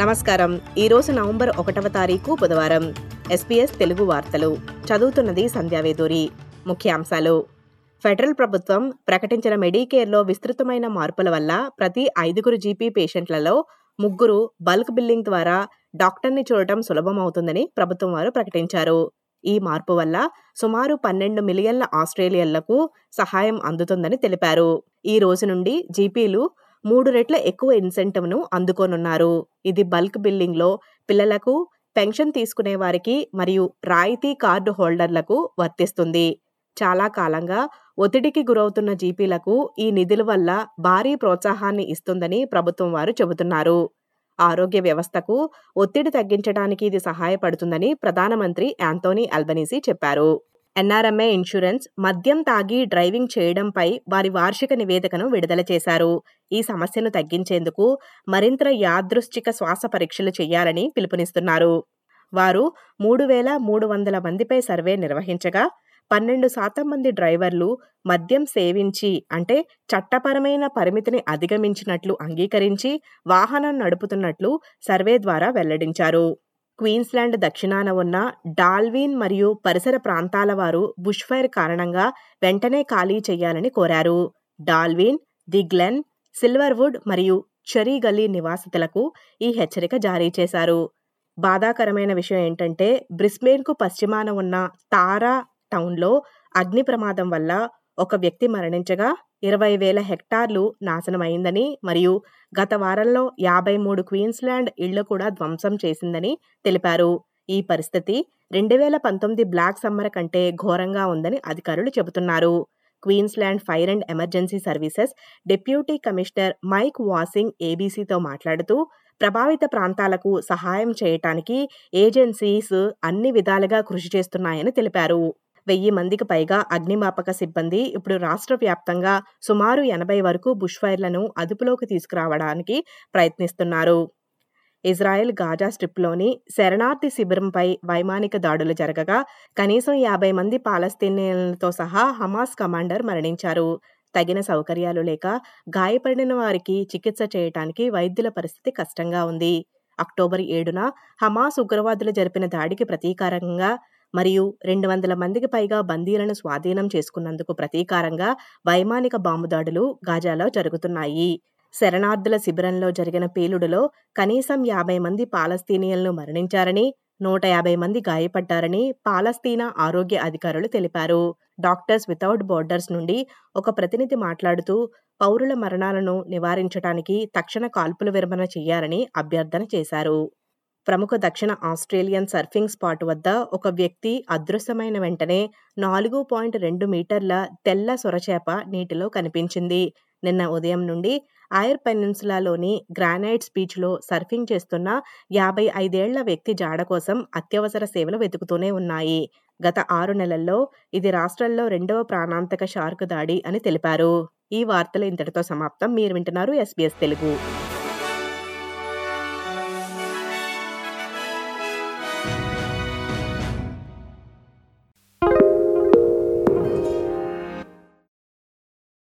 నమస్కారం. ఈరోజు నవంబర్ ఒకటవ తారీఖు బుధవారం. ఎస్పీఎస్ తెలుగు వార్తలు. చదువుతున్నది సంధ్యావేదూరి ముఖ్యాంశాలు. ఫెడరల్ ప్రభుత్వం ప్రకటించిన మెడికేర్లో విస్తృతమైన మార్పుల వల్ల ప్రతి ఐదుగురు జీపీ పేషెంట్లలో ముగ్గురు బల్క్ బిల్లింగ్ ద్వారా డాక్టర్ని చూడటం సులభమవుతుందని ప్రభుత్వం వారు ప్రకటించారు. ఈ మార్పు వల్ల సుమారు పన్నెండు మిలియన్ల ఆస్ట్రేలియన్లకు సహాయం అందుతుందని తెలిపారు. ఈ రోజు నుండి జీపీలు మూడు రెట్ల ఎక్కువ ఇన్సెంటివ్ను అందుకోనున్నారు. ఇది బల్క్ బిల్లింగ్లో పిల్లలకు పెన్షన్ తీసుకునే వారికి మరియు రాయితీ కార్డు హోల్డర్లకు వర్తిస్తుంది. చాలా కాలంగా ఒత్తిడికి గురవుతున్న జీపీలకు ఈ నిధుల వల్ల భారీ ప్రోత్సాహాన్ని ఇస్తుందని ప్రభుత్వం వారు చెబుతున్నారు. ఆరోగ్య వ్యవస్థకు ఒత్తిడి తగ్గించడానికి ఇది సహాయపడుతుందని ప్రధానమంత్రి యాంతోనీ అల్బనీసీ చెప్పారు. ఎన్ఆర్ఎంఏ ఇన్సూరెన్స్ మద్యం తాగి డ్రైవింగ్ చేయడంపై వారి వార్షిక నివేదికను విడుదల చేశారు. ఈ సమస్యను తగ్గించేందుకు మరింత యాదృశ్చిక శ్వాస పరీక్షలు చేయాలని పిలుపునిస్తున్నారు. వారు మూడు వేల మూడు వందల మందిపై సర్వే నిర్వహించగా పన్నెండు శాతం మంది డ్రైవర్లు మద్యం సేవించి అంటే చట్టపరమైన పరిమితిని అధిగమించినట్లు అంగీకరించి వాహనం నడుపుతున్నట్లు సర్వే ద్వారా వెల్లడించారు. క్వీన్స్లాండ్ దక్షిణాన ఉన్న డాల్విన్ మరియు పరిసర ప్రాంతాల వారు బుష్ ఫైర్ కారణంగా వెంటనే ఖాళీ చేయాలని కోరారు. డాల్విన్ ది గ్లెన్ సిల్వర్వుడ్ మరియు చెరీ గల్లీ నివాసితులకు ఈ హెచ్చరిక జారీ చేశారు. బాధాకరమైన విషయం ఏంటంటే బ్రిస్బేన్కు పశ్చిమాన ఉన్న తారా టౌన్లో అగ్ని ప్రమాదం వల్ల ఒక వ్యక్తి మరణించగా ఇరవై వేల హెక్టార్లు నాశనమైందని మరియు గత వారంలో యాభై మూడు క్వీన్స్లాండ్ ఇళ్ళు కూడా ధ్వంసం చేసిందని తెలిపారు. ఈ పరిస్థితి రెండు వేల పంతొమ్మిది బ్లాక్ సమ్మర్ కంటే ఘోరంగా ఉందని అధికారులు చెబుతున్నారు. Queensland fire and emergency services deputy commissioner Mike Wassing ఏబీసీతో మాట్లాడుతూ ప్రభావిత ప్రాంతాలకు సహాయం చేయటానికి ఏజెన్సీస్ అన్ని విధాలుగా కృషి చేస్తున్నాయని తెలిపారు. వెయ్యి మందికి పైగా అగ్నిమాపక సిబ్బంది ఇప్పుడు రాష్ట్ర వ్యాప్తంగా సుమారు ఎనభై వరకు బుష్ ఫైర్లను అదుపులోకి తీసుకురావడానికి ప్రయత్నిస్తున్నారు. ఇజ్రాయెల్ గాజా స్ట్రిప్లోని శరణార్థి శిబిరంపై వైమానిక దాడులు జరగగా కనీసం యాభై మంది పాలస్తీనియన్లతో సహా హమాస్ కమాండర్ మరణించారు. తగిన సౌకర్యాలు లేక గాయపడిన వారికి చికిత్స చేయటానికి వైద్యుల పరిస్థితి కష్టంగా ఉంది. అక్టోబర్ ఏడున హమాస్ ఉగ్రవాదులు జరిపిన దాడికి ప్రతీకారంగా మరియు రెండు వందల మందికి పైగా బందీలను స్వాధీనం చేసుకున్నందుకు ప్రతీకారంగా వైమానిక బాంబు దాడులు గాజాలో జరుగుతున్నాయి. శరణార్థుల శిబిరంలో జరిగిన పేలుడులో కనీసం యాభై మంది పాలస్తీనియన్లు మరణించారని నూట యాభై మంది గాయపడ్డారని పాలస్తీనా ఆరోగ్య అధికారులు తెలిపారు. డాక్టర్స్ వితౌట్ బోర్డర్స్ నుండి ఒక ప్రతినిధి మాట్లాడుతూ పౌరుల మరణాలను నివారించడానికి తక్షణ కాల్పుల విరమణ చేయాలని అభ్యర్థన చేశారు. ప్రముఖ దక్షిణ ఆస్ట్రేలియన్ సర్ఫింగ్ స్పాట్ వద్ద ఒక వ్యక్తి అదృశ్యమైన వెంటనే నాలుగు పాయింట్ రెండు మీటర్ల తెల్ల సొరచేప నీటిలో కనిపించింది. నిన్న ఉదయం నుండి ఐర్ పెనిన్సులాలోని గ్రానైట్స్ బీచ్లో సర్ఫింగ్ చేస్తున్న యాభై ఐదేళ్ళ వ్యక్తి జాడ కోసం అత్యవసర సేవలు వెతుకుతూనే ఉన్నాయి. గత ఆరు నెలల్లో ఇది రాష్ట్రంలో రెండవ ప్రాణాంతక షార్క్ దాడి అని తెలిపారు. ఈ వార్తలు ఇంతటితో సమాప్తం. మీరు వింటున్నారు ఎస్బీఎస్ తెలుగు.